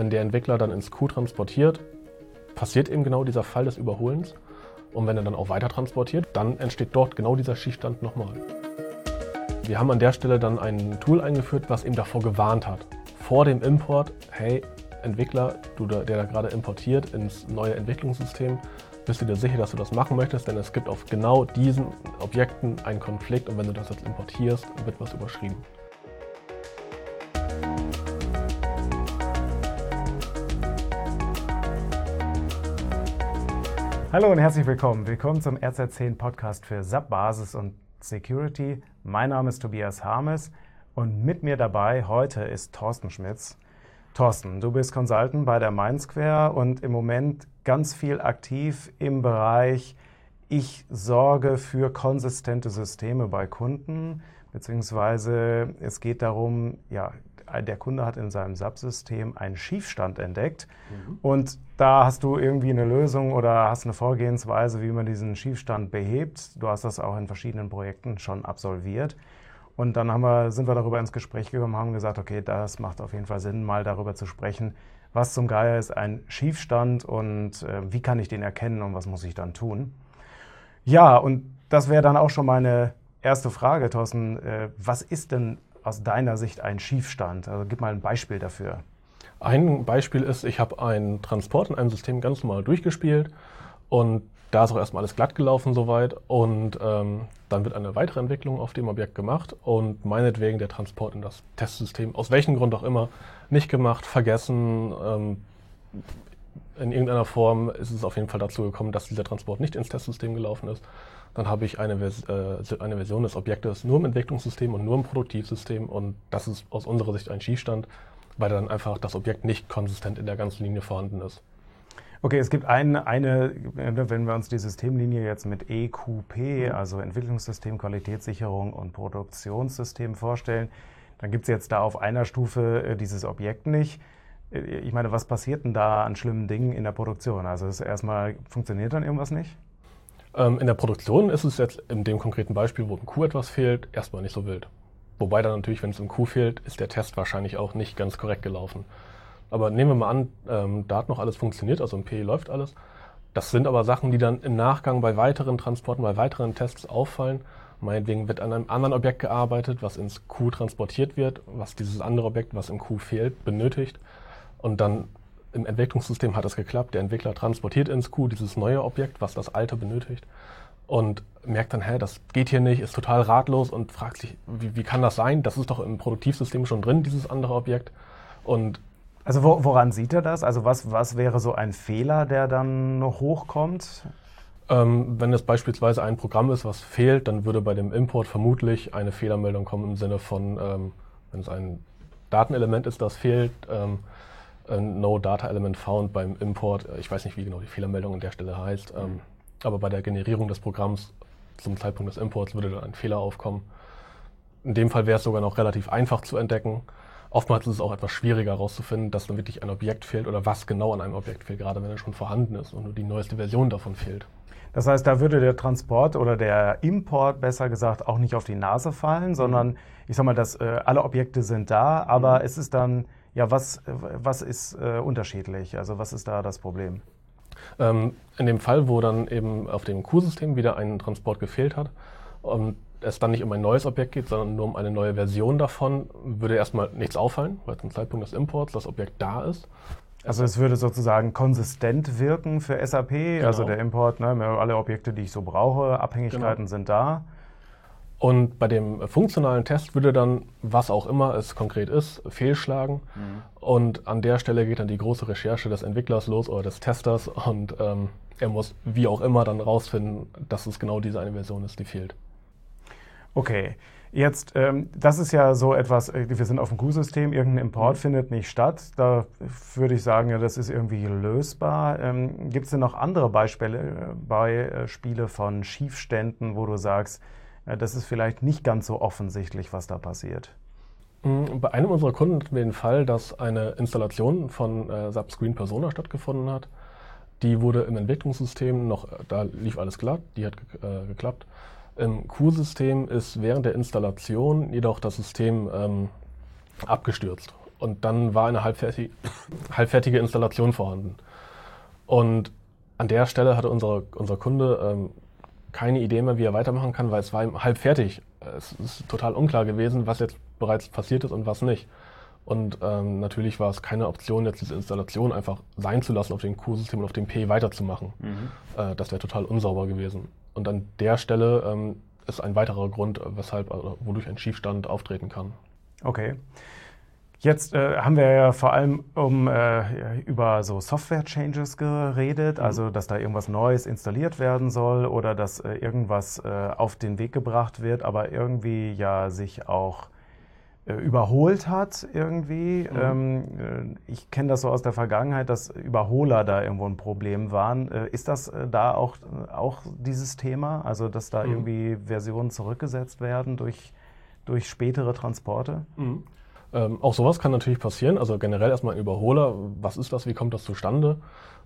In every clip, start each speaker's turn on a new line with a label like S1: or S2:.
S1: Wenn der Entwickler dann ins Q transportiert, passiert eben genau dieser Fall des Überholens. Und wenn er dann auch weiter transportiert, dann entsteht dort genau dieser Schiefstand nochmal. Wir haben an der Stelle dann ein Tool eingeführt, was eben davor gewarnt hat. Vor dem Import, hey, Entwickler, du, der da gerade importiert ins neue Entwicklungssystem, bist du dir sicher, dass du das machen möchtest, denn es gibt auf genau diesen Objekten einen Konflikt und wenn du das jetzt importierst, wird was überschrieben.
S2: Hallo und herzlich willkommen. Willkommen zum RZ10 Podcast für SAP Basis und Security. Mein Name ist Tobias Harmes und mit mir dabei heute ist Thorsten Schmitz. Thorsten, du bist Consultant bei der Mindsquare und im Moment ganz viel aktiv im Bereich ich sorge für konsistente Systeme bei Kunden, beziehungsweise es geht darum, ja, der Kunde hat in seinem SAP-System einen Schiefstand entdeckt mhm. und da hast du irgendwie eine Lösung oder hast eine Vorgehensweise, wie man diesen Schiefstand behebt. Du hast das auch in verschiedenen Projekten schon absolviert. Und dann wir, sind wir darüber ins Gespräch gekommen, haben gesagt, okay, das macht auf jeden Fall Sinn, mal darüber zu sprechen, was zum Geier ist ein Schiefstand und äh, wie kann ich den erkennen und was muss ich dann tun. Ja, und das wäre dann auch schon meine erste Frage, Thorsten. Äh, was ist denn aus deiner Sicht ein Schiefstand? Also gib mal ein Beispiel dafür.
S1: Ein Beispiel ist, ich habe einen Transport in einem System ganz normal durchgespielt und da ist auch erstmal alles glatt gelaufen soweit und ähm, dann wird eine weitere Entwicklung auf dem Objekt gemacht und meinetwegen der Transport in das Testsystem, aus welchem Grund auch immer, nicht gemacht, vergessen. Ähm, in irgendeiner Form ist es auf jeden Fall dazu gekommen, dass dieser Transport nicht ins Testsystem gelaufen ist. Dann habe ich eine, äh, eine Version des Objektes nur im Entwicklungssystem und nur im Produktivsystem und das ist aus unserer Sicht ein Schiefstand, weil dann einfach das Objekt nicht konsistent in der ganzen Linie vorhanden ist.
S2: Okay, es gibt eine, eine, wenn wir uns die Systemlinie jetzt mit EQP, mhm. also Entwicklungssystem, Qualitätssicherung und Produktionssystem vorstellen, dann gibt es jetzt da auf einer Stufe äh, dieses Objekt nicht. Äh, ich meine, was passiert denn da an schlimmen Dingen in der Produktion? Also ist erstmal, funktioniert dann irgendwas nicht?
S1: Ähm, in der Produktion ist es jetzt in dem konkreten Beispiel, wo im Q etwas fehlt, erstmal nicht so wild. Wobei dann natürlich, wenn es im Q fehlt, ist der Test wahrscheinlich auch nicht ganz korrekt gelaufen. Aber nehmen wir mal an, ähm, da hat noch alles funktioniert, also im PE läuft alles. Das sind aber Sachen, die dann im Nachgang bei weiteren Transporten, bei weiteren Tests auffallen. Meinetwegen wird an einem anderen Objekt gearbeitet, was ins Q transportiert wird, was dieses andere Objekt, was im Q fehlt, benötigt. Und dann im Entwicklungssystem hat es geklappt. Der Entwickler transportiert ins Q dieses neue Objekt, was das alte benötigt. Und merkt dann, hä, das geht hier nicht, ist total ratlos und fragt sich, wie, wie kann das sein? Das ist doch im Produktivsystem schon drin, dieses andere Objekt. Und
S2: also wo, woran sieht er das? Also was, was wäre so ein Fehler, der dann noch hochkommt?
S1: Ähm, wenn es beispielsweise ein Programm ist, was fehlt, dann würde bei dem Import vermutlich eine Fehlermeldung kommen im Sinne von, ähm, wenn es ein Datenelement ist, das fehlt, ähm, No Data Element Found beim Import. Ich weiß nicht, wie genau die Fehlermeldung an der Stelle heißt, ähm, aber bei der Generierung des Programms zum Zeitpunkt des Imports würde dann ein Fehler aufkommen. In dem Fall wäre es sogar noch relativ einfach zu entdecken. Oftmals ist es auch etwas schwieriger herauszufinden, dass dann wirklich ein Objekt fehlt oder was genau an einem Objekt fehlt, gerade wenn es schon vorhanden ist und nur die neueste Version davon fehlt.
S2: Das heißt, da würde der Transport oder der Import, besser gesagt, auch nicht auf die Nase fallen, sondern ich sage mal, dass äh, alle Objekte sind da, aber mhm. es ist dann, ja, was, was ist äh, unterschiedlich? Also was ist da das Problem?
S1: Ähm, in dem Fall, wo dann eben auf dem Q-System wieder ein Transport gefehlt hat, und es dann nicht um ein neues Objekt geht, sondern nur um eine neue Version davon, würde erstmal nichts auffallen, weil zum Zeitpunkt des Imports das Objekt da ist.
S2: Also es würde sozusagen konsistent wirken für SAP, genau. also der Import, ne, alle Objekte, die ich so brauche, Abhängigkeiten genau. sind da.
S1: Und bei dem funktionalen Test würde dann, was auch immer es konkret ist, fehlschlagen. Mhm. Und an der Stelle geht dann die große Recherche des Entwicklers los oder des Testers und ähm, er muss wie auch immer dann rausfinden, dass es genau diese eine Version ist, die fehlt.
S2: Okay, jetzt, ähm, das ist ja so etwas, äh, wir sind auf dem Q-System, irgendein Import mhm. findet nicht statt. Da würde ich sagen, ja, das ist irgendwie lösbar. Ähm, Gibt es denn noch andere Beispiele, äh, Beispiele von Schiefständen, wo du sagst, äh, das ist vielleicht nicht ganz so offensichtlich, was da passiert?
S1: Mhm, bei einem unserer Kunden hatten wir den Fall, dass eine Installation von äh, SAP Screen Persona stattgefunden hat. Die wurde im Entwicklungssystem noch, da lief alles glatt, die hat äh, geklappt. Im Q-System ist während der Installation jedoch das System ähm, abgestürzt. und dann war eine halbfertige, halbfertige Installation vorhanden. Und an der Stelle hatte unser, unser Kunde ähm, keine Idee mehr, wie er weitermachen kann, weil es war ihm halb fertig. Es ist total unklar gewesen, was jetzt bereits passiert ist und was nicht. Und ähm, natürlich war es keine Option, jetzt diese Installation einfach sein zu lassen auf dem Q-System und auf dem P weiterzumachen. Mhm. Äh, das wäre total unsauber gewesen. Und an der Stelle ähm, ist ein weiterer Grund, weshalb, also, wodurch ein Schiefstand auftreten kann.
S2: Okay. Jetzt äh, haben wir ja vor allem um, äh, über so Software-Changes geredet, mhm. also dass da irgendwas Neues installiert werden soll oder dass äh, irgendwas äh, auf den Weg gebracht wird, aber irgendwie ja sich auch äh, überholt hat irgendwie. Mhm. Ähm, äh, ich kenne das so aus der Vergangenheit, dass Überholer da irgendwo ein Problem waren. ist das da auch, auch dieses Thema, also dass da mhm. irgendwie Versionen zurückgesetzt werden durch, durch spätere Transporte?
S1: Ähm, auch sowas kann natürlich passieren. Also generell erstmal ein Überholer. Was ist das? Wie kommt das zustande?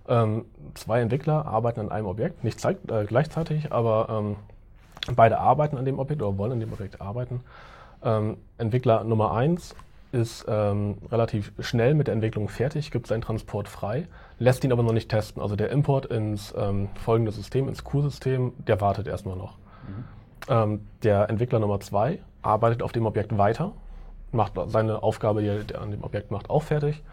S1: Ähm, zwei Entwickler arbeiten an einem Objekt, nicht zeig, äh, gleichzeitig, aber ähm, beide arbeiten an dem Objekt oder wollen an dem Objekt arbeiten. Ähm, Entwickler Nummer eins ist ähm, relativ schnell mit der Entwicklung fertig, gibt seinen Transport frei, lässt ihn aber noch nicht testen. Also der Import ins ähm, folgende System, ins Q-System, der wartet erstmal noch. Mhm. der Entwickler Nummer zwei arbeitet auf dem Objekt weiter, macht seine Aufgabe, die er an dem Objekt macht, auch fertig.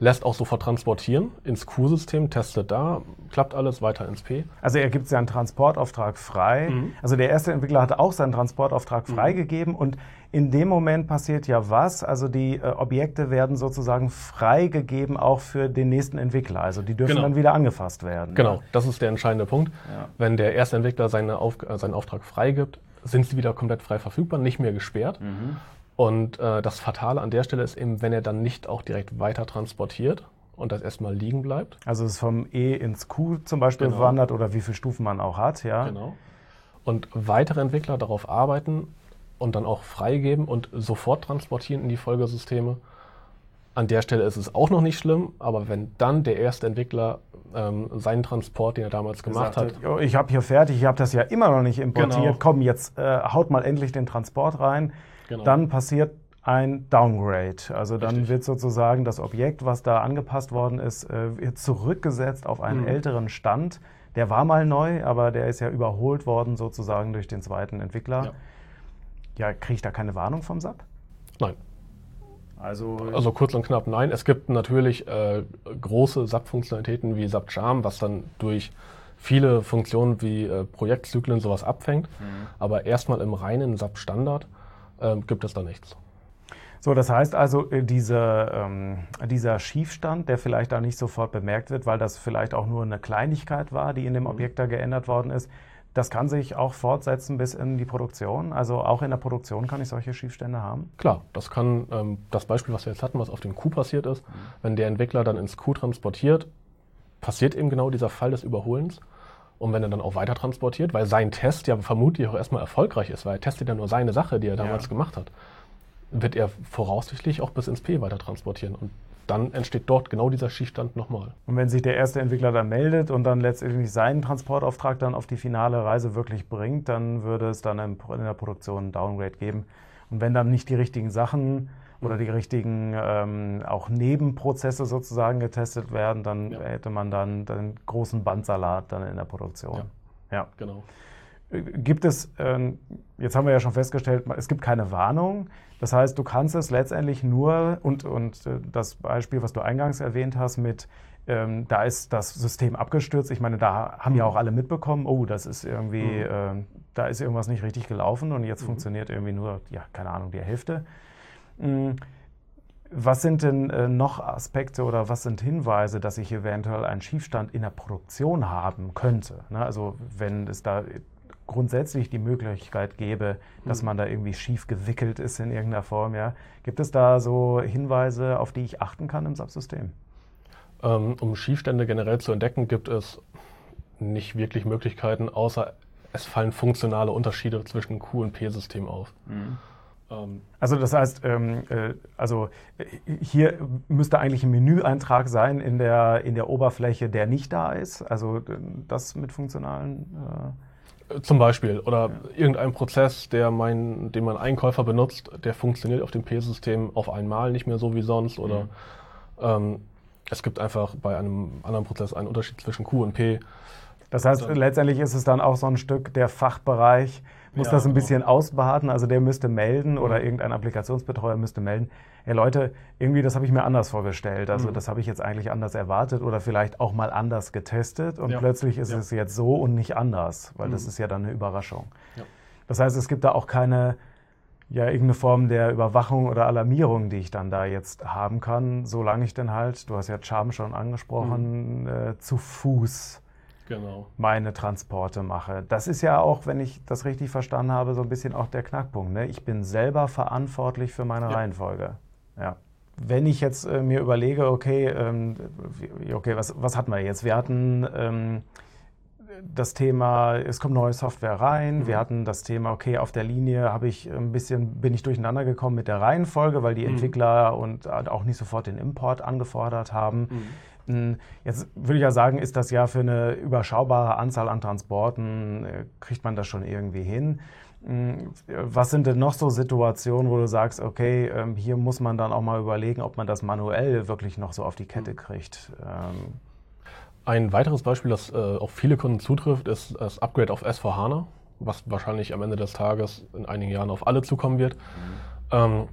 S1: Lässt auch sofort transportieren ins Q-System, testet da, klappt alles weiter ins P.
S2: Also er gibt seinen Transportauftrag frei. Mhm. Also der erste Entwickler hat auch seinen Transportauftrag mhm. freigegeben und in dem Moment passiert ja was? Also die äh, Objekte werden sozusagen freigegeben auch für den nächsten Entwickler. Also die dürfen genau. dann wieder angefasst werden.
S1: Genau, ja. das ist der entscheidende Punkt. Ja. Wenn der erste Entwickler seine Auf, äh, seinen Auftrag freigibt, sind sie wieder komplett frei verfügbar, nicht mehr gesperrt. Mhm. Und äh, das Fatale an der Stelle ist eben, wenn er dann nicht auch direkt weiter transportiert und das erstmal liegen bleibt.
S2: Also es vom E ins Q zum Beispiel genau. wandert oder wie viele Stufen man auch hat, ja.
S1: Genau. Und weitere Entwickler darauf arbeiten und dann auch freigeben und sofort transportieren in die Folgesysteme. An der Stelle ist es auch noch nicht schlimm, aber wenn dann der erste Entwickler ähm, seinen Transport, den er damals gemacht hat.
S2: ich habe hier fertig, ich habe das ja immer noch nicht importiert. Genau. Komm, jetzt äh, haut mal endlich den Transport rein. Genau. Dann passiert ein Downgrade. Also dann Richtig. wird sozusagen das Objekt, was da angepasst worden ist, äh, zurückgesetzt auf einen mhm. älteren Stand. Der war mal neu, aber der ist ja überholt worden sozusagen durch den zweiten Entwickler. Ja, ja kriege ich da keine Warnung vom SAP?
S1: Nein. Also, also kurz und knapp nein. Es gibt natürlich äh, große SAP-Funktionalitäten wie SAP Charm, was dann durch viele Funktionen wie äh, Projektzyklen sowas abfängt. Mhm. Aber erstmal im reinen SAP Standard ähm, gibt es da nichts.
S2: So, das heißt also, äh, diese, ähm, dieser Schiefstand, der vielleicht da nicht sofort bemerkt wird, weil das vielleicht auch nur eine Kleinigkeit war, die in dem mhm. Objekt da geändert worden ist, das kann sich auch fortsetzen bis in die Produktion. Also auch in der Produktion kann ich solche Schiefstände haben?
S1: Klar, das kann ähm, das Beispiel, was wir jetzt hatten, was auf dem Q passiert ist, mhm. wenn der Entwickler dann ins Q transportiert, passiert eben genau dieser Fall des Überholens. Und wenn er dann auch weiter transportiert, weil sein Test ja vermutlich auch erstmal erfolgreich ist, weil er testet ja nur seine Sache, die er damals ja. gemacht hat, wird er voraussichtlich auch bis ins P weiter transportieren. Und dann entsteht dort genau dieser Schiefstand nochmal.
S2: Und wenn sich der erste Entwickler dann meldet und dann letztendlich seinen Transportauftrag dann auf die finale Reise wirklich bringt, dann würde es dann in der Produktion ein Downgrade geben. Und wenn dann nicht die richtigen Sachen oder die richtigen ähm, auch Nebenprozesse sozusagen getestet werden, dann ja. hätte man dann den großen Bandsalat dann in der Produktion.
S1: Ja, ja. genau.
S2: Äh, gibt es, äh, jetzt haben wir ja schon festgestellt, es gibt keine Warnung. Das heißt, du kannst es letztendlich nur, und, und äh, das Beispiel, was du eingangs erwähnt hast, mit ähm, da ist das System abgestürzt. Ich meine, da haben ja auch alle mitbekommen, oh, das ist irgendwie, mhm. äh, da ist irgendwas nicht richtig gelaufen und jetzt mhm. funktioniert irgendwie nur, ja, keine Ahnung, die Hälfte. Hm, was sind denn äh, noch Aspekte oder was sind Hinweise, dass ich eventuell einen Schiefstand in der Produktion haben könnte? Ne? Also wenn es da grundsätzlich die Möglichkeit gäbe, dass hm. man da irgendwie schief gewickelt ist in irgendeiner Form, ja. Gibt es da so Hinweise, auf die ich achten kann im Subsystem?
S1: Ähm, um Schiefstände generell zu entdecken, gibt es nicht wirklich Möglichkeiten, außer es fallen funktionale Unterschiede zwischen Q- und P-System auf. Mhm.
S2: Ähm, also das heißt, ähm, äh, also äh, hier müsste eigentlich ein Menüeintrag sein in der, in der Oberfläche, der nicht da ist. Also das mit funktionalen.
S1: Zum Beispiel. Oder ja. irgendein Prozess, der mein, den mein Einkäufer benutzt, der funktioniert auf dem P-System auf einmal nicht mehr so wie sonst. Oder mhm. ähm, es gibt einfach bei einem anderen Prozess einen Unterschied zwischen Q und P.
S2: Das heißt, letztendlich ist es dann auch so ein Stück der Fachbereich, muss ja, das ein genau. bisschen ausbaden. Also der müsste melden mhm. oder irgendein Applikationsbetreuer müsste melden, hey Leute, irgendwie das habe ich mir anders vorgestellt. Also mhm. das habe ich jetzt eigentlich anders erwartet oder vielleicht auch mal anders getestet und ja. plötzlich ist ja. es jetzt so und nicht anders, weil mhm. das ist ja dann eine Überraschung. Das heißt, es gibt da auch keine ja irgendeine Form der Überwachung oder Alarmierung, die ich dann da jetzt haben kann, solange ich dann halt, du hast ja Charm schon angesprochen, mhm. äh, zu Fuß genau. meine Transporte mache. Das ist ja auch, wenn ich das richtig verstanden habe, so ein bisschen auch der Knackpunkt. Ne? Ich bin selber verantwortlich für meine ja. Reihenfolge. Ja. Wenn ich jetzt äh, mir überlege, okay, ähm, okay, was, was hatten wir jetzt? Wir hatten ähm, das Thema, es kommt neue Software rein. Mhm. Wir hatten das Thema, okay, auf der Linie habe ich ein bisschen, bin ich durcheinander gekommen mit der Reihenfolge, weil die mhm. Entwickler und auch nicht sofort den Import angefordert haben. Mhm. Jetzt würde ich ja sagen, ist das ja für eine überschaubare Anzahl an Transporten, äh, kriegt man das schon irgendwie hin. Hm, was sind denn noch so Situationen, wo du sagst, okay, ähm, hier muss man dann auch mal überlegen, ob man das manuell wirklich noch so auf die Kette mhm. kriegt? Ähm,
S1: ein weiteres Beispiel, das äh, auf viele Kunden zutrifft, ist das Upgrade auf S4HANA, was wahrscheinlich am Ende des Tages in einigen Jahren auf alle zukommen wird. Mhm.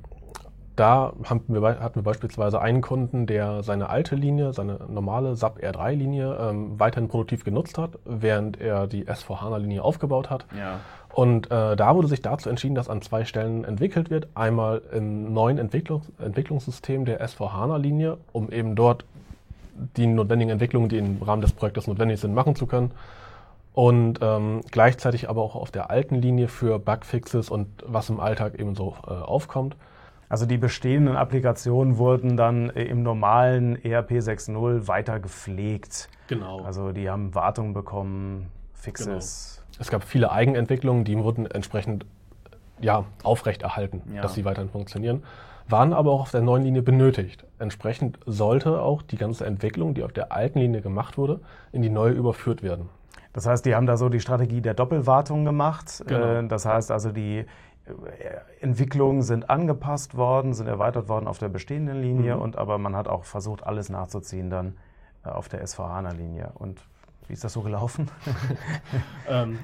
S1: Da hatten wir, hatten wir, beispielsweise einen Kunden, der seine alte Linie, seine normale SAP R3-Linie ähm, weiterhin produktiv genutzt hat, während er die S4HANA-Linie aufgebaut hat. Ja. Und äh, da wurde sich dazu entschieden, dass an zwei Stellen entwickelt wird. Einmal im neuen Entwicklungs Entwicklungssystem der S4HANA-Linie, um eben dort die notwendigen Entwicklungen, die im Rahmen des Projektes notwendig sind, machen zu können. Und ähm, gleichzeitig aber auch auf der alten Linie für Bugfixes und was im Alltag eben so äh, aufkommt.
S2: Also die bestehenden Applikationen wurden dann im normalen ERP 6.0 weiter gepflegt. Genau. Also die haben Wartung bekommen, Fixes.
S1: Genau. Es gab viele Eigenentwicklungen, die wurden entsprechend ja, aufrechterhalten, ja. dass sie weiterhin funktionieren waren aber auch auf der neuen Linie benötigt. Entsprechend sollte auch die ganze Entwicklung, die auf der alten Linie gemacht wurde, in die neue überführt werden.
S2: Das heißt, die haben da so die Strategie der Doppelwartung gemacht. Genau. Äh, das heißt also, die äh, Entwicklungen sind angepasst worden, sind erweitert worden auf der bestehenden Linie mhm. und aber man hat auch versucht, alles nachzuziehen dann äh, auf der SVH-Linie. Und wie ist das so gelaufen?
S1: ähm,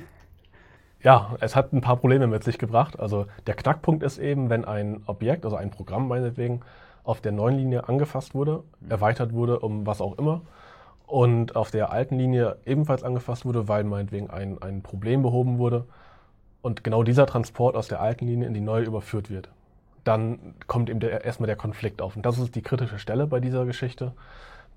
S1: ja, es hat ein paar Probleme mit sich gebracht. Also der Knackpunkt ist eben, wenn ein Objekt, also ein Programm meinetwegen, auf der neuen Linie angefasst wurde, mhm. erweitert wurde, um was auch immer, und auf der alten Linie ebenfalls angefasst wurde, weil meinetwegen ein, ein Problem behoben wurde, und genau dieser Transport aus der alten Linie in die neue überführt wird, dann kommt eben der, erstmal der Konflikt auf. Und das ist die kritische Stelle bei dieser Geschichte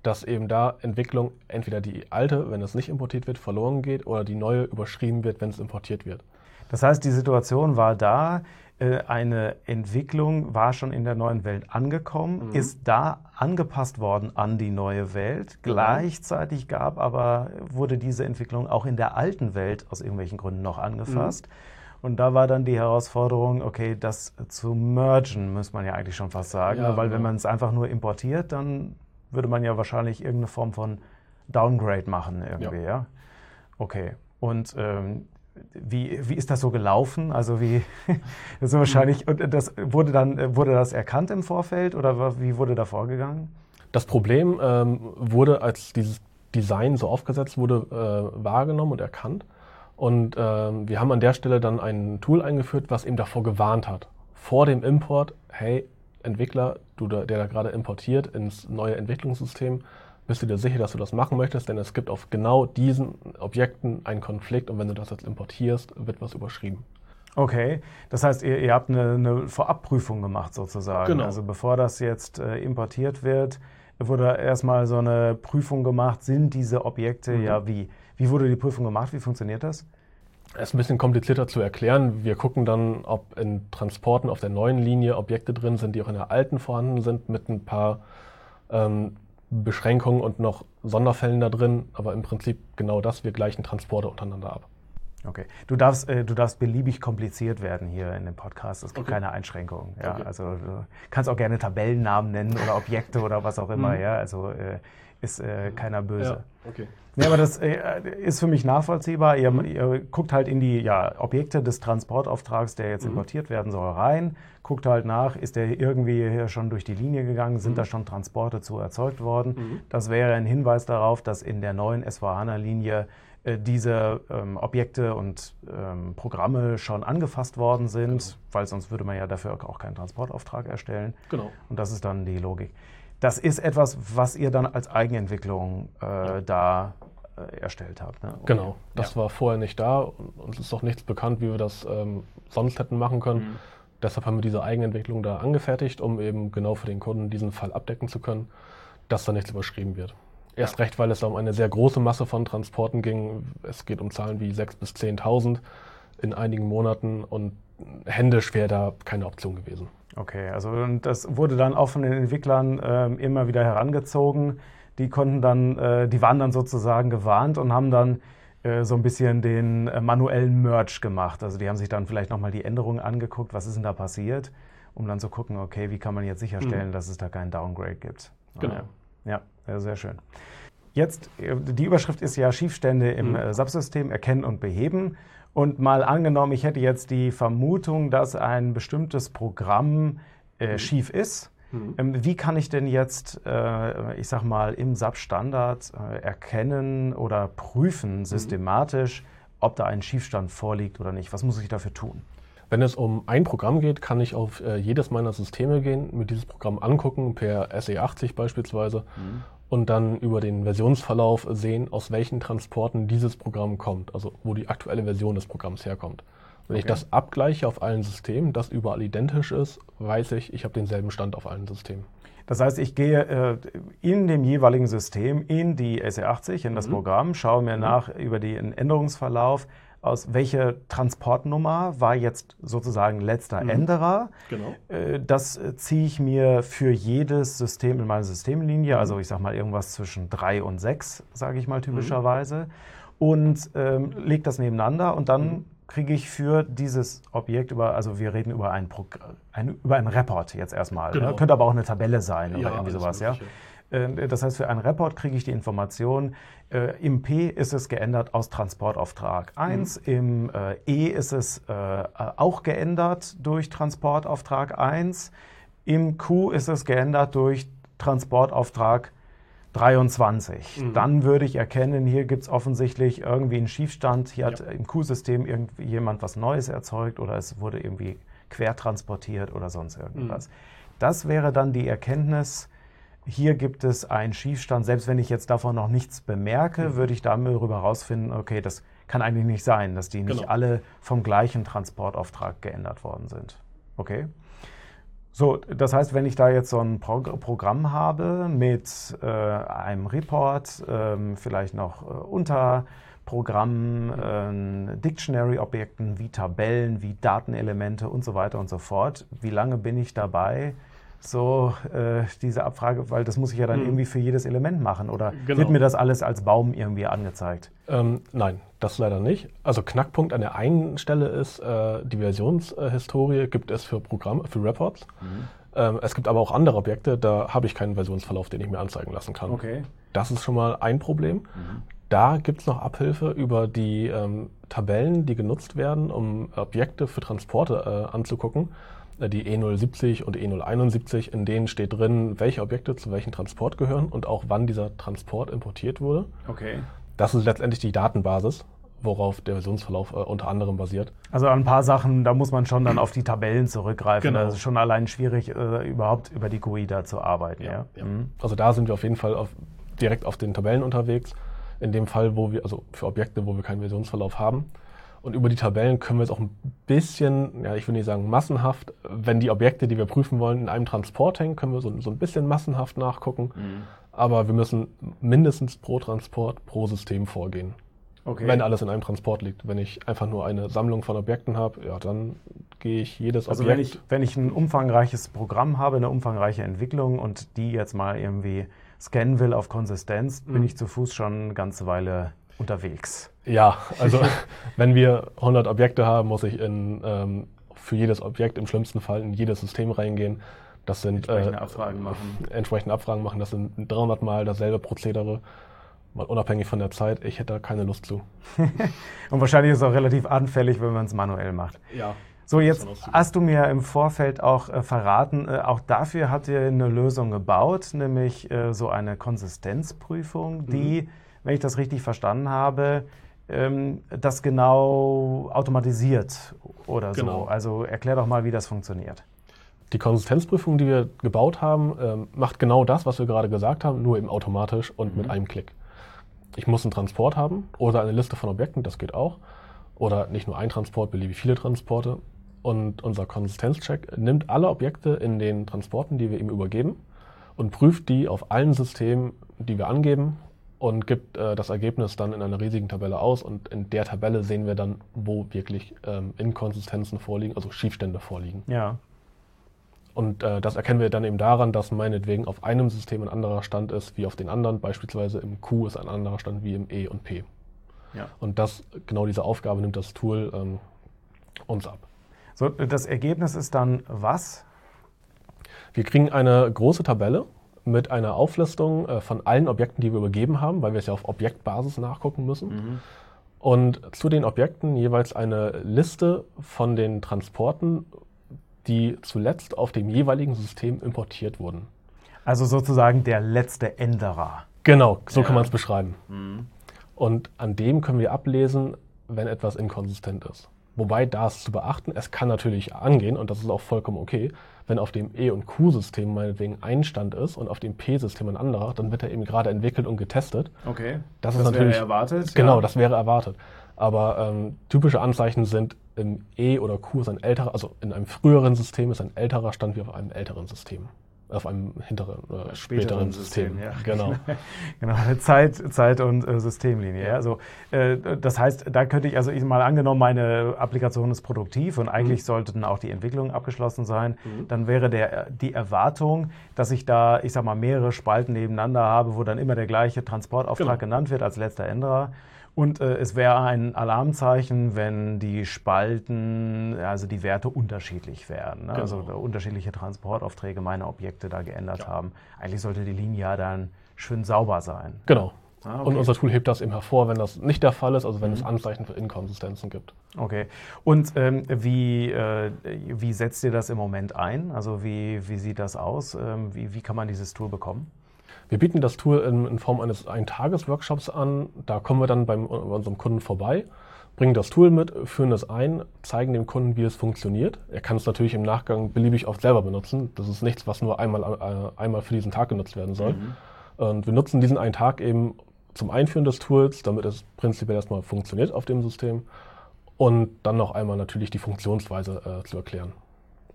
S1: dass eben da Entwicklung entweder die alte, wenn es nicht importiert wird, verloren geht oder die neue überschrieben wird, wenn es importiert wird.
S2: Das heißt, die Situation war da, äh, eine Entwicklung war schon in der neuen Welt angekommen, mhm. ist da angepasst worden an die neue Welt. Genau. Gleichzeitig gab aber, wurde diese Entwicklung auch in der alten Welt aus irgendwelchen Gründen noch angefasst. Mhm. Und da war dann die Herausforderung, okay, das zu mergen, muss man ja eigentlich schon fast sagen. Ja, weil ja. wenn man es einfach nur importiert, dann würde man ja wahrscheinlich irgendeine Form von Downgrade machen irgendwie, ja? ja? Okay. Und ähm, wie, wie ist das so gelaufen? Also wie so wahrscheinlich und das wurde dann wurde das erkannt im Vorfeld oder wie wurde da vorgegangen?
S1: Das Problem ähm, wurde, als dieses Design so aufgesetzt wurde, äh, wahrgenommen und erkannt. Und ähm, wir haben an der Stelle dann ein Tool eingeführt, was eben davor gewarnt hat. Vor dem Import, hey, Entwickler, du der da gerade importiert ins neue Entwicklungssystem, bist du dir sicher, dass du das machen möchtest, denn es gibt auf genau diesen Objekten einen Konflikt und wenn du das jetzt importierst, wird was überschrieben.
S2: Okay, das heißt, ihr, ihr habt eine, eine, Vorabprüfung gemacht sozusagen. Genau. Also bevor das jetzt äh, importiert wird, wurde erstmal so eine Prüfung gemacht, sind diese Objekte, mhm. ja wie? Wie wurde die Prüfung gemacht? Wie funktioniert das?
S1: ist ein bisschen komplizierter zu erklären. Wir gucken dann, ob in Transporten auf der neuen Linie Objekte drin sind, die auch in der alten vorhanden sind, mit ein paar ähm, Beschränkungen und noch Sonderfällen da drin. Aber im Prinzip genau das, wir gleichen Transporte untereinander ab.
S2: Okay. Du darfst, äh, du darfst beliebig kompliziert werden hier in dem Podcast. Es gibt okay. keine Einschränkungen. Ja? Okay. Also du kannst auch gerne Tabellennamen nennen oder Objekte oder was auch immer. Mhm. Ja? Also äh, ist äh, keiner böse.
S1: Ja, okay.
S2: Ja, aber das äh, ist für mich nachvollziehbar. Ihr, ihr, guckt halt in die ja, Objekte des Transportauftrags, der jetzt mhm. importiert werden soll, rein. Guckt halt nach, ist der irgendwie hier schon durch die Linie gegangen? Sind mhm. da schon Transporte zu erzeugt worden? Mhm. Das wäre ein Hinweis darauf, dass in der neuen SVHANA-Linie äh, diese ähm, Objekte und ähm, Programme schon angefasst worden sind, genau. weil sonst würde man ja dafür auch keinen Transportauftrag erstellen.
S1: Genau.
S2: Und das ist dann die Logik. Das ist etwas, was ihr dann als Eigenentwicklung äh, da äh, erstellt habt.
S1: Ne? Okay. Genau, das ja. war vorher nicht da und uns ist auch nichts bekannt, wie wir das ähm, sonst hätten machen können. Mhm. Deshalb haben wir diese Eigenentwicklung da angefertigt, um eben genau für den Kunden diesen Fall abdecken zu können, dass da nichts überschrieben wird. Erst ja. recht, weil es um eine sehr große Masse von Transporten ging. Es geht um Zahlen wie 6.000 bis 10.000 in einigen Monaten und händisch wäre da keine Option gewesen.
S2: Okay, also das wurde dann auch von den Entwicklern äh, immer wieder herangezogen die konnten dann, äh, die waren dann sozusagen gewarnt und haben dann äh, so ein bisschen den äh, manuellen Merge gemacht. Also die haben sich dann vielleicht nochmal die Änderungen angeguckt, was ist denn da passiert, um dann zu gucken, okay, wie kann man jetzt sicherstellen, mhm. dass es da keinen Downgrade gibt.
S1: Genau.
S2: Ja, ja sehr schön. Jetzt, äh, die Überschrift ist ja Schiefstände im mhm. Äh, Subsystem erkennen und beheben. Und mal angenommen, ich hätte jetzt die Vermutung, dass ein bestimmtes Programm äh, mhm. schief ist Mhm. Ähm, wie kann ich denn jetzt, äh, ich sag mal, im SAP-Standard äh, erkennen oder prüfen mhm. systematisch, mhm. ob da ein Schiefstand vorliegt oder nicht? Was muss ich dafür tun?
S1: Wenn es um ein Programm geht, kann ich auf äh, jedes meiner Systeme gehen, mir dieses Programm angucken, per SE80 beispielsweise, mhm. Und dann über den Versionsverlauf sehen, aus welchen Transporten dieses Programm kommt, also wo die aktuelle Version des Programms herkommt. Wenn okay. ich das abgleiche auf allen Systemen, das überall identisch ist, weiß ich, ich habe denselben Stand auf allen Systemen.
S2: Das heißt, ich gehe äh, in dem jeweiligen System in die SE80, in das mhm. Programm, schaue mir mhm. nach über den Änderungsverlauf, aus welche Transportnummer war jetzt sozusagen letzter mhm. Änderer.
S1: Genau.
S2: Äh, das äh, ziehe ich mir für jedes System in meine Systemlinie, mhm. also ich sage mal irgendwas zwischen drei und sechs, sage ich mal typischerweise, mhm. und ähm, lege das nebeneinander und dann mhm kriege ich für dieses Objekt über, also wir reden über ein, ein über einen Report jetzt erstmal. Ne? Genau. Ne? Könnte aber auch eine Tabelle sein ja, oder irgendwie sowas, ja. Äh, das heißt, für einen Report kriege ich die Information, äh, im P ist es geändert aus Transportauftrag 1, mhm. im äh, E ist es auch geändert durch Transportauftrag 1, im Q ist es geändert durch Transportauftrag 23. Mhm. Dann würde ich erkennen, hier gibt es offensichtlich irgendwie einen Schiefstand. Hier ja. hat im Q-System irgendwie jemand was Neues erzeugt oder es wurde irgendwie quertransportiert oder sonst irgendwas. Mhm. Das wäre dann die Erkenntnis, hier gibt es einen Schiefstand. Selbst wenn ich jetzt davon noch nichts bemerke, mhm. würde ich darüber herausfinden, okay, das kann eigentlich nicht sein, dass die nicht genau. alle vom gleichen Transportauftrag geändert worden sind. Okay? So, das heißt, wenn ich da jetzt so ein Pro Programm habe mit äh, einem Report, ähm, vielleicht noch äh, Unterprogrammen, äh, Dictionary-Objekten wie Tabellen, wie Datenelemente und so weiter und so fort, wie lange bin ich dabei? So äh, diese Abfrage, weil das muss ich ja dann hm. irgendwie für jedes Element machen oder genau. wird mir das alles als Baum irgendwie angezeigt?
S1: Ähm, nein, das leider nicht. Also Knackpunkt an der einen Stelle ist, äh, die Versionshistorie gibt es für Programme, für Reports. Mhm. Ähm, es gibt aber auch andere Objekte, da habe ich keinen Versionsverlauf, den ich mir anzeigen lassen kann.
S2: Okay.
S1: Das ist schon mal ein Problem. Mhm. Da gibt es noch Abhilfe über die ähm, Tabellen, die genutzt werden, um Objekte für Transporte äh, anzugucken. Äh, die E070 und E071, in denen steht drin, welche Objekte zu welchem Transport gehören und auch wann dieser Transport importiert wurde.
S2: Okay.
S1: Das ist letztendlich die Datenbasis, worauf der Versionsverlauf äh, unter anderem basiert.
S2: Also an ein paar Sachen, da muss man schon dann auf die Tabellen zurückgreifen. Genau. Das ist schon allein schwierig, äh, überhaupt über die GUI da zu arbeiten. Ja, ja.
S1: ja. Mhm. Also da sind wir auf jeden Fall auf, direkt auf den Tabellen unterwegs. In dem Fall, wo wir, also für Objekte, wo wir keinen Versionsverlauf haben. Und über die Tabellen können wir es auch ein bisschen, ja, ich will nicht sagen massenhaft, wenn die Objekte, die wir prüfen wollen, in einem Transport hängen, können wir so, so ein bisschen massenhaft nachgucken. Mhm. Aber wir müssen mindestens pro Transport, pro System vorgehen. Okay. Wenn alles in einem Transport liegt. Wenn ich einfach nur eine Sammlung von Objekten habe, ja, dann gehe ich jedes
S2: also Objekt. Also wenn ich, wenn ich ein umfangreiches Programm habe, eine umfangreiche Entwicklung und die jetzt mal irgendwie scannen will auf Konsistenz, mhm. bin ich zu Fuß schon eine ganze Weile unterwegs.
S1: Ja, also wenn wir 100 Objekte haben, muss ich in, ähm, für jedes Objekt im schlimmsten Fall in jedes System reingehen. Das sind
S2: entsprechende Abfragen machen.
S1: Entsprechende Abfragen machen. Das sind 300 Mal dasselbe Prozedere mal unabhängig von der Zeit, ich hätte da keine Lust zu.
S2: und wahrscheinlich ist es auch relativ anfällig, wenn man es manuell macht.
S1: Ja.
S2: So, jetzt hast du mir im Vorfeld auch äh, verraten, äh, auch dafür habt ihr eine Lösung gebaut, nämlich äh, so eine Konsistenzprüfung, die, mhm. wenn ich das richtig verstanden habe, ähm, das genau automatisiert oder genau. so. Also erklär doch mal, wie das funktioniert.
S1: Die Konsistenzprüfung, die wir gebaut haben, ähm, macht genau das, was wir gerade gesagt haben, nur eben automatisch und mhm. mit einem Klick ich muss einen Transport haben oder eine Liste von Objekten, das geht auch. Oder nicht nur ein Transport, beliebig viele Transporte. Und unser Konsistenzcheck nimmt alle Objekte in den Transporten, die wir ihm übergeben, und prüft die auf allen Systemen, die wir angeben, und gibt äh, das Ergebnis dann in einer riesigen Tabelle aus. Und in der Tabelle sehen wir dann, wo wirklich ähm, Inkonsistenzen vorliegen, also Schiefstände vorliegen.
S2: Ja.
S1: Und äh, das erkennen wir dann eben daran, dass meinetwegen auf einem System ein anderer Stand ist wie auf den anderen. Beispielsweise im Q ist ein anderer Stand wie im E und P. Ja. Und das, genau diese Aufgabe nimmt das Tool ähm, uns ab.
S2: So, das Ergebnis ist dann was?
S1: Wir kriegen eine große Tabelle mit einer Auflistung äh, von allen Objekten, die wir übergeben haben, weil wir es ja auf Objektbasis nachgucken müssen. Mhm. Und zu den Objekten jeweils eine Liste von den Transporten, die zuletzt auf dem jeweiligen System importiert wurden.
S2: Also sozusagen der letzte Änderer.
S1: Genau, so ja. kann man es beschreiben. Mhm. Und an dem können wir ablesen, wenn etwas inkonsistent ist. Wobei da ist zu beachten, es kann natürlich angehen, und das ist auch vollkommen okay, wenn auf dem E- und Q-System meinetwegen ein Stand ist und auf dem P-System ein anderer, dann wird er eben gerade entwickelt und getestet.
S2: Okay.
S1: Das, das ist natürlich,
S2: wäre erwartet.
S1: Genau, ja. das wäre erwartet. Aber ähm, typische Anzeichen sind, im E oder Q ist ein älterer, also in einem früheren System ist ein älterer Stand wie auf einem älteren System. Auf einem hinteren, äh, späteren, späteren, System. System ja.
S2: Genau. genau, Zeit, Zeit und äh, Systemlinie. Ja. Also, äh, das heißt, da könnte ich, also ich mal angenommen, meine Applikation ist produktiv und eigentlich mhm. sollten auch die Entwicklungen abgeschlossen sein, mhm. dann wäre der, die Erwartung, dass ich da, ich sag mal, mehrere Spalten nebeneinander habe, wo dann immer der gleiche Transportauftrag genau. genannt wird als letzter Änderer. Und äh, es wäre ein Alarmzeichen, wenn die Spalten, also die Werte unterschiedlich werden. Ne? Also genau. Also unterschiedliche Transportaufträge meine Objekte da geändert ja. haben. Eigentlich sollte die Linie ja dann schön sauber sein.
S1: Genau. Ah, okay. Und unser Tool hebt das eben hervor, wenn das nicht der Fall ist, also wenn mhm. es Anzeichen für Inkonsistenzen gibt.
S2: Okay. Und ähm, wie, äh, wie setzt ihr das im Moment ein? Also wie, wie sieht das aus? Ähm, wie, wie kann man dieses Tool bekommen?
S1: Wir bieten das Tool in, in Form eines Ein-Tages-Workshops an. Da kommen wir dann beim, bei unserem Kunden vorbei, bringen das Tool mit, führen es ein, zeigen dem Kunden, wie es funktioniert. Er kann es natürlich im Nachgang beliebig oft selber benutzen. Das ist nichts, was nur einmal, äh, einmal für diesen Tag genutzt werden soll. Mhm. Und wir nutzen diesen einen Tag eben zum Einführen des Tools, damit es prinzipiell erstmal funktioniert auf dem System und dann noch einmal natürlich die Funktionsweise äh, zu erklären.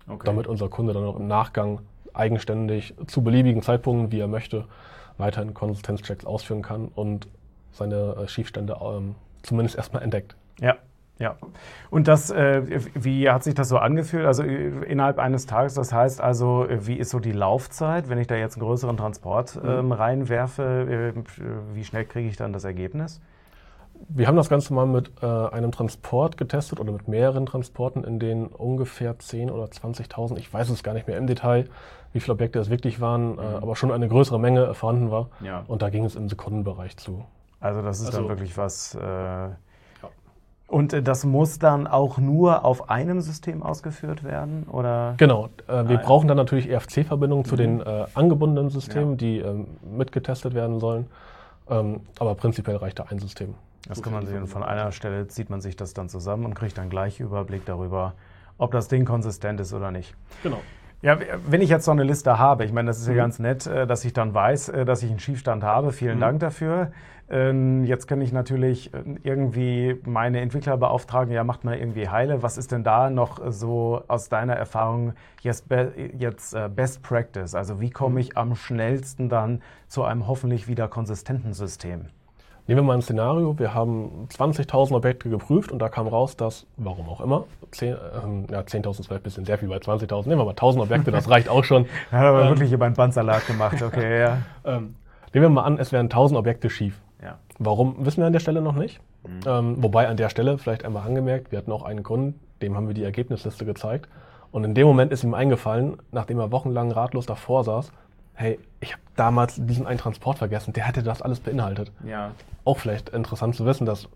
S1: Okay. Damit unser Kunde dann auch im Nachgang eigenständig zu beliebigen Zeitpunkten, wie er möchte, weiterhin Konsistenzchecks ausführen kann und seine äh, Schiefstände ähm, zumindest erstmal entdeckt.
S2: Ja, ja. Und das, äh, wie hat sich das so angefühlt? Also äh, innerhalb eines Tages, das heißt also, äh, wie ist so die Laufzeit, wenn ich da jetzt einen größeren Transport mhm. ähm, reinwerfe? Äh, wie schnell kriege ich dann das Ergebnis?
S1: Wir haben das Ganze mal mit äh, einem Transport getestet oder mit mehreren Transporten, in denen ungefähr 10.000 oder 20.000, ich weiß es gar nicht mehr im Detail, wie viele Objekte es wirklich waren, äh, mhm. äh, aber schon eine größere Menge vorhanden war. Ja. Und da ging es im Sekundenbereich zu.
S2: Also das ist also, dann wirklich was. Äh, ja. Und äh, das muss dann auch nur auf einem System ausgeführt werden? Oder?
S1: Genau. Äh, wir ah, brauchen dann natürlich EFC-Verbindungen mhm. zu den angebundenen Systemen, ja. die ähm, mitgetestet werden sollen. Ähm, aber prinzipiell reicht da ein System.
S2: Das kann man sehen. Von einer Stelle zieht man sich das dann zusammen und kriegt dann gleich Überblick darüber, ob das Ding konsistent ist oder nicht.
S1: Genau.
S2: Ja, wenn ich jetzt so eine Liste habe, ich meine, das ist ja mhm. ganz nett, äh, dass ich dann weiß, äh, dass ich einen Schiefstand habe. Vielen mhm. Dank dafür. Ähm, jetzt kann ich natürlich äh, irgendwie meine Entwickler beauftragen, ja, macht mal irgendwie heile. Was ist denn da noch so aus deiner Erfahrung jetzt, jetzt Best Practice? Also wie komme mhm. ich am schnellsten dann zu einem hoffentlich wieder konsistenten System?
S1: Nehmen wir mal ein Szenario, wir haben 20.000 Objekte geprüft und da kam raus, dass, warum auch immer, 10.000 ähm, ja, 10 ist vielleicht ein bisschen sehr viel bei 20.000, nehmen wir mal 1.000 Objekte, das reicht auch schon.
S2: Da hat aber ähm, wirklich über einen Bandsalat gemacht, okay, ja.
S1: Ähm, nehmen wir mal an, es wären 1.000 Objekte schief. Ja. Warum, wissen wir an der Stelle noch nicht. Mhm. Ähm, wobei an der Stelle vielleicht einmal angemerkt, wir hatten auch einen Kunden, dem haben wir die Ergebnisliste gezeigt Und in dem Moment ist ihm eingefallen, nachdem er wochenlang ratlos davor saß, hey, ich habe damals diesen einen Transport vergessen, der hätte das alles beinhaltet.
S2: Ja.
S1: Auch vielleicht interessant zu wissen, dass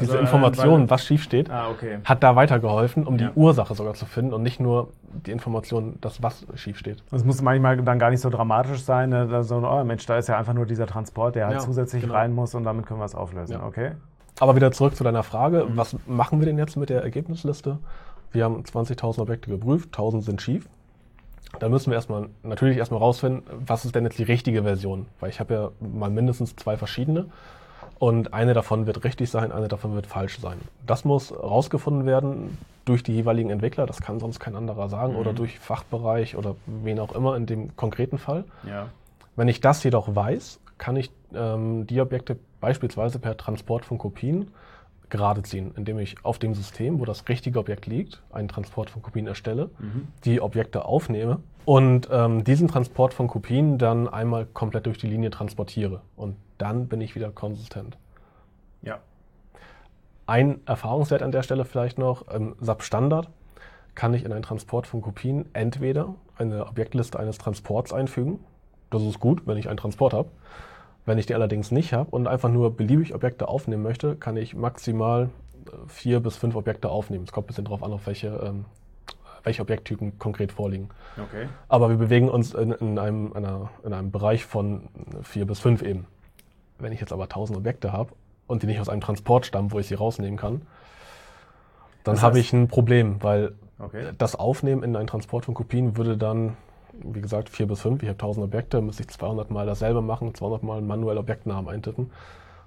S1: diese
S2: Also, äh,
S1: Information,
S2: weil-
S1: was schief steht,
S2: Ah, okay.
S1: hat da weitergeholfen, um
S2: Ja.
S1: die Ursache sogar zu finden und nicht nur die Information, dass was schief steht.
S2: Es muss manchmal dann gar nicht so dramatisch sein, ne? da so, oh Mensch, da ist ja einfach nur dieser Transport, der halt
S1: Ja,
S2: zusätzlich
S1: genau.
S2: rein muss und damit können wir es auflösen.
S1: Ja.
S2: Okay.
S1: Aber wieder zurück zu deiner Frage,
S2: Mhm.
S1: was machen wir denn jetzt mit der Ergebnisliste? Wir haben 20.000 Objekte geprüft, 1000 sind schief. Da müssen wir erstmal natürlich erstmal rausfinden, was ist denn jetzt die richtige Version? Weil ich habe ja mal mindestens zwei verschiedene und eine davon wird richtig sein, eine davon wird falsch sein. Das muss rausgefunden werden durch die jeweiligen Entwickler, das kann sonst kein anderer sagen, oder durch Fachbereich oder wen auch immer in dem konkreten Fall.
S2: Ja.
S1: Wenn ich das jedoch weiß, kann ich ähm, die Objekte beispielsweise per Transport von Kopien gerade ziehen, indem ich auf dem System, wo das richtige Objekt liegt, einen Transport von Kopien erstelle, die Objekte aufnehme und ähm, diesen Transport von Kopien dann einmal komplett durch die Linie transportiere. Und dann bin ich wieder konsistent.
S2: Ja.
S1: Ein Erfahrungswert an der Stelle vielleicht noch, im SAP Standard kann ich in einen Transport von Kopien entweder eine Objektliste eines Transports einfügen. Das ist gut, wenn ich einen Transport habe. Wenn ich die allerdings nicht habe und einfach nur beliebig Objekte aufnehmen möchte, kann ich maximal äh, vier bis fünf Objekte aufnehmen. Es kommt ein bisschen darauf an, auf welche, ähm, welche Objekttypen konkret vorliegen.
S2: Okay.
S1: Aber wir bewegen uns in, in, einem, einer, in einem Bereich von vier bis fünf eben. Wenn ich jetzt aber 1000 Objekte habe und die nicht aus einem Transport stammen, wo ich sie rausnehmen kann, dann
S2: Das
S1: habe ich ein Problem, weil
S2: Okay.
S1: das Aufnehmen in einen Transport von Kopien würde dann, wie gesagt, vier bis fünf. Ich habe 1000 Objekte, müsste ich 200 Mal dasselbe machen, 200 Mal manuell Objektnamen eintippen.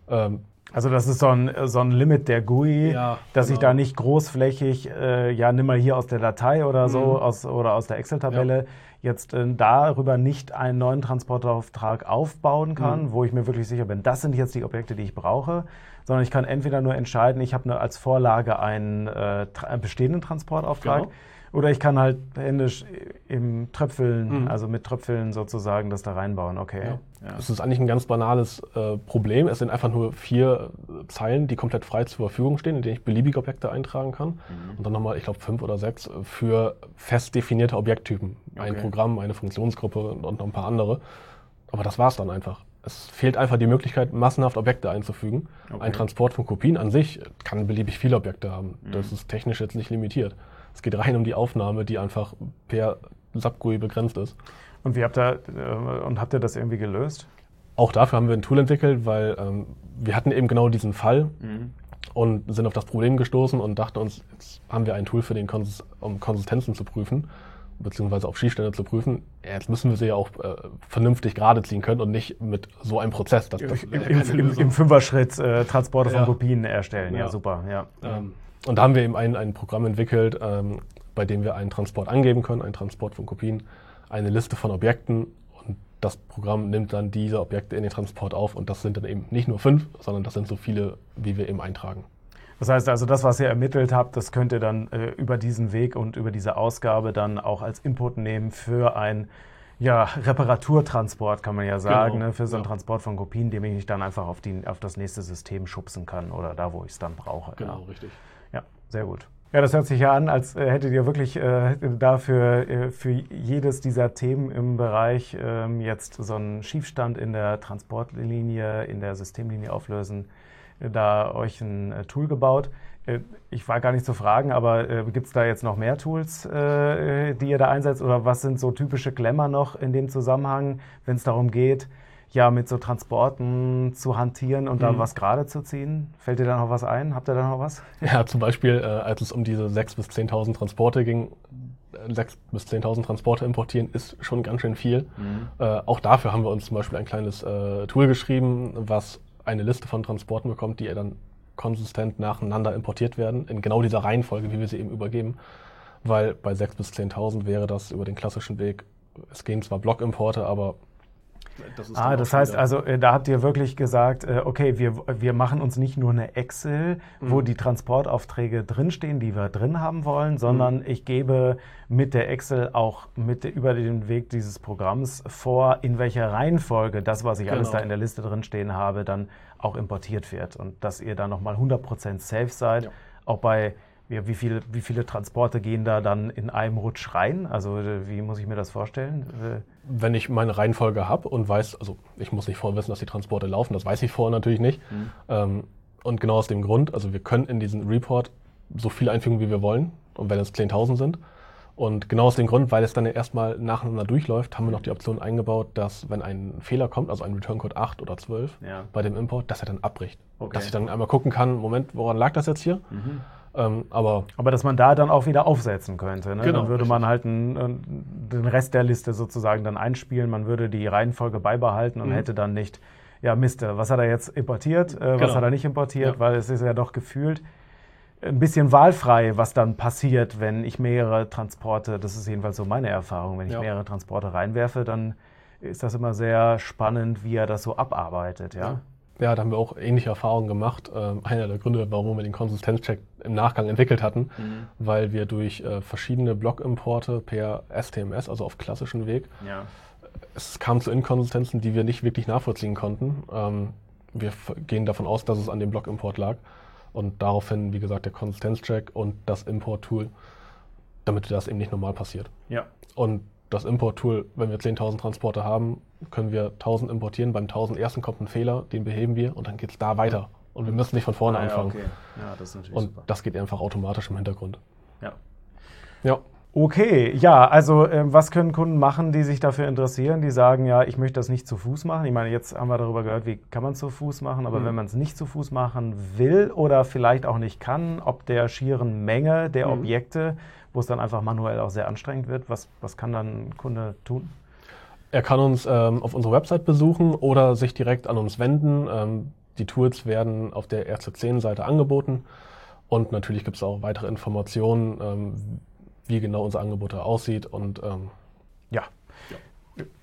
S1: Ähm,
S2: Also das ist so ein, so ein Limit der GUI,
S1: Ja,
S2: dass ich
S1: genau.
S2: da nicht großflächig, äh, ja, nimm mal hier aus der Datei oder so,
S1: Mhm.
S2: aus, oder aus der Excel-Tabelle, jetzt äh, darüber nicht einen neuen Transportauftrag aufbauen kann,
S1: Mhm.
S2: wo ich mir wirklich sicher bin, das sind jetzt die Objekte, die ich brauche, sondern ich kann entweder nur entscheiden, ich habe nur als Vorlage einen, äh, tra- einen bestehenden Transportauftrag
S1: Genau.
S2: Oder ich kann halt händisch im Tröpfeln,
S1: Mhm.
S2: also mit Tröpfeln sozusagen das da reinbauen. Okay.
S1: Ja.
S2: Ja.
S1: Es ist eigentlich ein ganz banales äh, Problem. Es sind einfach nur vier äh, Zeilen, die komplett frei zur Verfügung stehen, in denen ich beliebige Objekte eintragen kann.
S2: Mhm.
S1: Und dann nochmal, ich glaube, fünf oder sechs für fest definierte Objekttypen. Ein
S2: Okay.
S1: Programm, eine Funktionsgruppe und und noch ein paar andere. Aber das war es dann einfach. Es fehlt einfach die Möglichkeit, massenhaft Objekte einzufügen.
S2: Okay.
S1: Ein Transport von Kopien an sich kann beliebig viele Objekte haben.
S2: Mhm.
S1: Das ist technisch jetzt nicht limitiert. Es geht rein um die Aufnahme, die einfach per SAP-GUI begrenzt ist.
S2: Und wie habt ihr, äh, und habt ihr das irgendwie gelöst?
S1: Auch dafür haben wir ein Tool entwickelt, weil ähm, wir hatten eben genau diesen Fall und sind auf das Problem gestoßen und dachten uns, jetzt haben wir ein Tool für den Konsist um Konsistenzen zu prüfen, beziehungsweise auf Schiefstände zu prüfen. Jetzt müssen wir sie ja auch äh, vernünftig gerade ziehen können und nicht mit so einem Prozess. Das, das
S2: Im, im, im, Fünfer-Schritt äh, Transporte von
S1: Ja.
S2: Kopien erstellen. Ja,
S1: Ja.
S2: super. Ja.
S1: Ähm, und da haben wir eben ein, ein Programm entwickelt, ähm, bei dem wir einen Transport angeben können, einen Transport von Kopien, eine Liste von Objekten und das Programm nimmt dann diese Objekte in den Transport auf und das sind dann eben nicht nur fünf, sondern das sind so viele, wie wir eben eintragen.
S2: Das heißt also, das, was ihr ermittelt habt, das könnt ihr dann äh, über diesen Weg und über diese Ausgabe dann auch als Input nehmen für ein ja, Reparaturtransport, kann man ja sagen,
S1: Genau,
S2: ne, für so einen
S1: ja.
S2: Transport von Kopien, den ich dann einfach auf, die, auf das nächste System schubsen kann oder da, wo ich es dann brauche. Ja.
S1: richtig.
S2: Sehr gut. Ja, das hört sich ja an, als äh, hättet ihr wirklich äh, dafür äh, für jedes dieser Themen im Bereich ähm, jetzt so einen Schiefstand in der Transportlinie, in der Systemlinie auflösen, äh, da euch ein äh, Tool gebaut. Äh, ich war gar nicht zu fragen, aber gibt es da jetzt noch mehr Tools, die ihr da einsetzt? Oder was sind so typische Klemmer noch in dem Zusammenhang, wenn es darum geht, ja, mit so Transporten zu hantieren und da
S1: Mhm.
S2: was gerade zu ziehen? Fällt dir da noch was ein? Habt ihr da noch was?
S1: Ja, zum Beispiel, äh, als es um diese 6.000 bis 10.000 Transporte ging, äh, 6.000 bis 10.000 Transporte importieren ist schon ganz schön viel. Äh, auch dafür haben wir uns zum Beispiel ein kleines äh, Tool geschrieben, was eine Liste von Transporten bekommt, die dann konsistent nacheinander importiert werden, in genau dieser Reihenfolge, wie wir sie eben übergeben. Weil bei 6.000 bis 10.000 wäre das über den klassischen Weg, es gehen zwar Blockimporte, aber das ist
S2: Ah, das heißt also, äh, da habt ihr wirklich gesagt, äh, okay, wir, wir machen uns nicht nur eine Excel, wo
S1: Mhm.
S2: die Transportaufträge drinstehen, die wir drin haben wollen, sondern
S1: Mhm.
S2: ich gebe mit der Excel auch mit, über den Weg dieses Programms vor, in welcher Reihenfolge das, was ich alles
S1: Genau.
S2: da in der Liste drinstehen habe, dann auch importiert wird. Und dass ihr da nochmal 100% safe seid,
S1: Ja.
S2: auch bei ja, wie, viel, wie viele Transporte gehen da dann in einem Rutsch rein? Also wie muss ich mir das vorstellen?
S1: Wenn ich meine Reihenfolge habe und weiß, also ich muss nicht vorher wissen, dass die Transporte laufen, das weiß ich vorher natürlich nicht. Mhm. Ähm, und genau aus dem Grund, also wir können in diesen Report so viel einfügen, wie wir wollen, und wenn es 10.000 sind. Und genau aus dem Grund, weil es dann ja erstmal nacheinander durchläuft, haben wir noch die Option eingebaut, dass wenn ein Fehler kommt, also ein Return Code 8 oder 12 ja. bei dem Import, dass er dann abbricht. Okay. Dass ich dann einmal gucken kann, Moment, woran lag das jetzt hier? Mhm.
S2: Ähm, aber, aber dass man da dann auch wieder aufsetzen könnte. Ne? Genau, dann würde man halt einen, den Rest der Liste sozusagen dann einspielen, man würde die Reihenfolge beibehalten und mhm. hätte dann nicht, ja Mist, was hat er jetzt importiert, äh, genau. was hat er nicht importiert, ja. weil es ist ja doch gefühlt ein bisschen wahlfrei, was dann passiert, wenn ich mehrere Transporte, das ist jedenfalls so meine Erfahrung, wenn ich ja. mehrere Transporte reinwerfe, dann ist das immer sehr spannend, wie er das so abarbeitet. Ja,
S1: ja. Ja da haben wir auch ähnliche Erfahrungen gemacht. Ähm, einer der Gründe, warum wir den Konsistenzcheck im Nachgang entwickelt hatten, mhm. weil wir durch äh, verschiedene Blockimporte per STMS, also auf klassischen Weg, ja. es kam zu Inkonsistenzen, die wir nicht wirklich nachvollziehen konnten. Ähm, wir gehen davon aus, dass es an dem Blockimport lag. Und daraufhin, wie gesagt, der Konsistenzcheck und das Import-Tool, damit das eben nicht normal passiert. Ja. Und das Import-Tool, wenn wir 10.000 Transporte haben, können wir 1.000 importieren. Beim 1.000 ersten kommt ein Fehler, den beheben wir und dann geht es da weiter. Und wir müssen nicht von vorne ah, anfangen. Ja, okay. ja, das ist natürlich und super. das geht einfach automatisch im Hintergrund.
S2: Ja. Ja. Okay, ja, also äh, was können Kunden machen, die sich dafür interessieren, die sagen, ja, ich möchte das nicht zu Fuß machen. Ich meine, jetzt haben wir darüber gehört, wie kann man es zu Fuß machen, aber mhm. wenn man es nicht zu Fuß machen will oder vielleicht auch nicht kann, ob der schieren Menge der mhm. Objekte, wo es dann einfach manuell auch sehr anstrengend wird, was, was kann dann ein Kunde tun?
S1: Er kann uns ähm, auf unserer Website besuchen oder sich direkt an uns wenden. Ähm, die Tools werden auf der RC10-Seite angeboten. Und natürlich gibt es auch weitere Informationen, ähm, wie genau unser Angebot da aussieht. Und ähm,
S2: ja.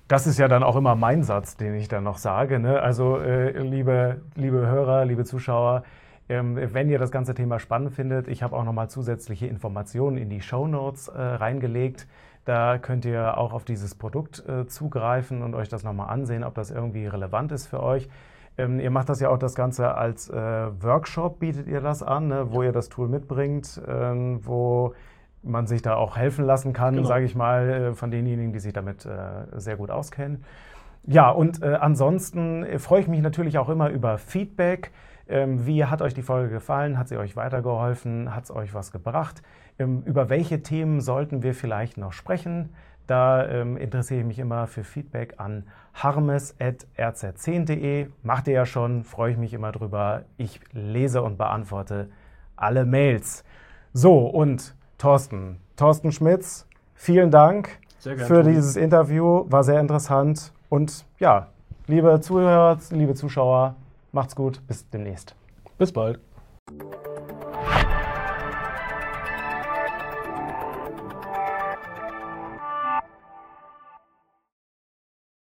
S2: Das ist ja dann auch immer mein Satz, den ich dann noch sage. Ne? Also, äh, liebe, liebe Hörer, liebe Zuschauer, wenn ihr das ganze Thema spannend findet, ich habe auch nochmal zusätzliche Informationen in die Show Notes äh, reingelegt. Da könnt ihr auch auf dieses Produkt äh, zugreifen und euch das nochmal ansehen, ob das irgendwie relevant ist für euch. Ähm, ihr macht das ja auch das Ganze als äh, Workshop, bietet ihr das an, ne? wo ihr das Tool mitbringt, ähm, wo man sich da auch helfen lassen kann, genau. sage ich mal, äh, von denjenigen, die sich damit äh, sehr gut auskennen. Ja, und äh, ansonsten freue ich mich natürlich auch immer über Feedback. Ähm, wie hat euch die Folge gefallen? Hat sie euch weitergeholfen? Hat es euch was gebracht? Ähm, über welche Themen sollten wir vielleicht noch sprechen? Da ähm, interessiere ich mich immer für Feedback an harmes.rz10.de. Macht ihr ja schon, freue ich mich immer drüber. Ich lese und beantworte alle Mails. So, und Thorsten. Thorsten Schmitz, vielen Dank für dieses Interview. War sehr interessant. Und ja, liebe Zuhörer, liebe Zuschauer, macht's gut. Bis demnächst.
S1: Bis bald.